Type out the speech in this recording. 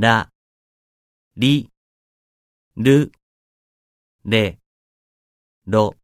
ら、り、る、れ、ろ。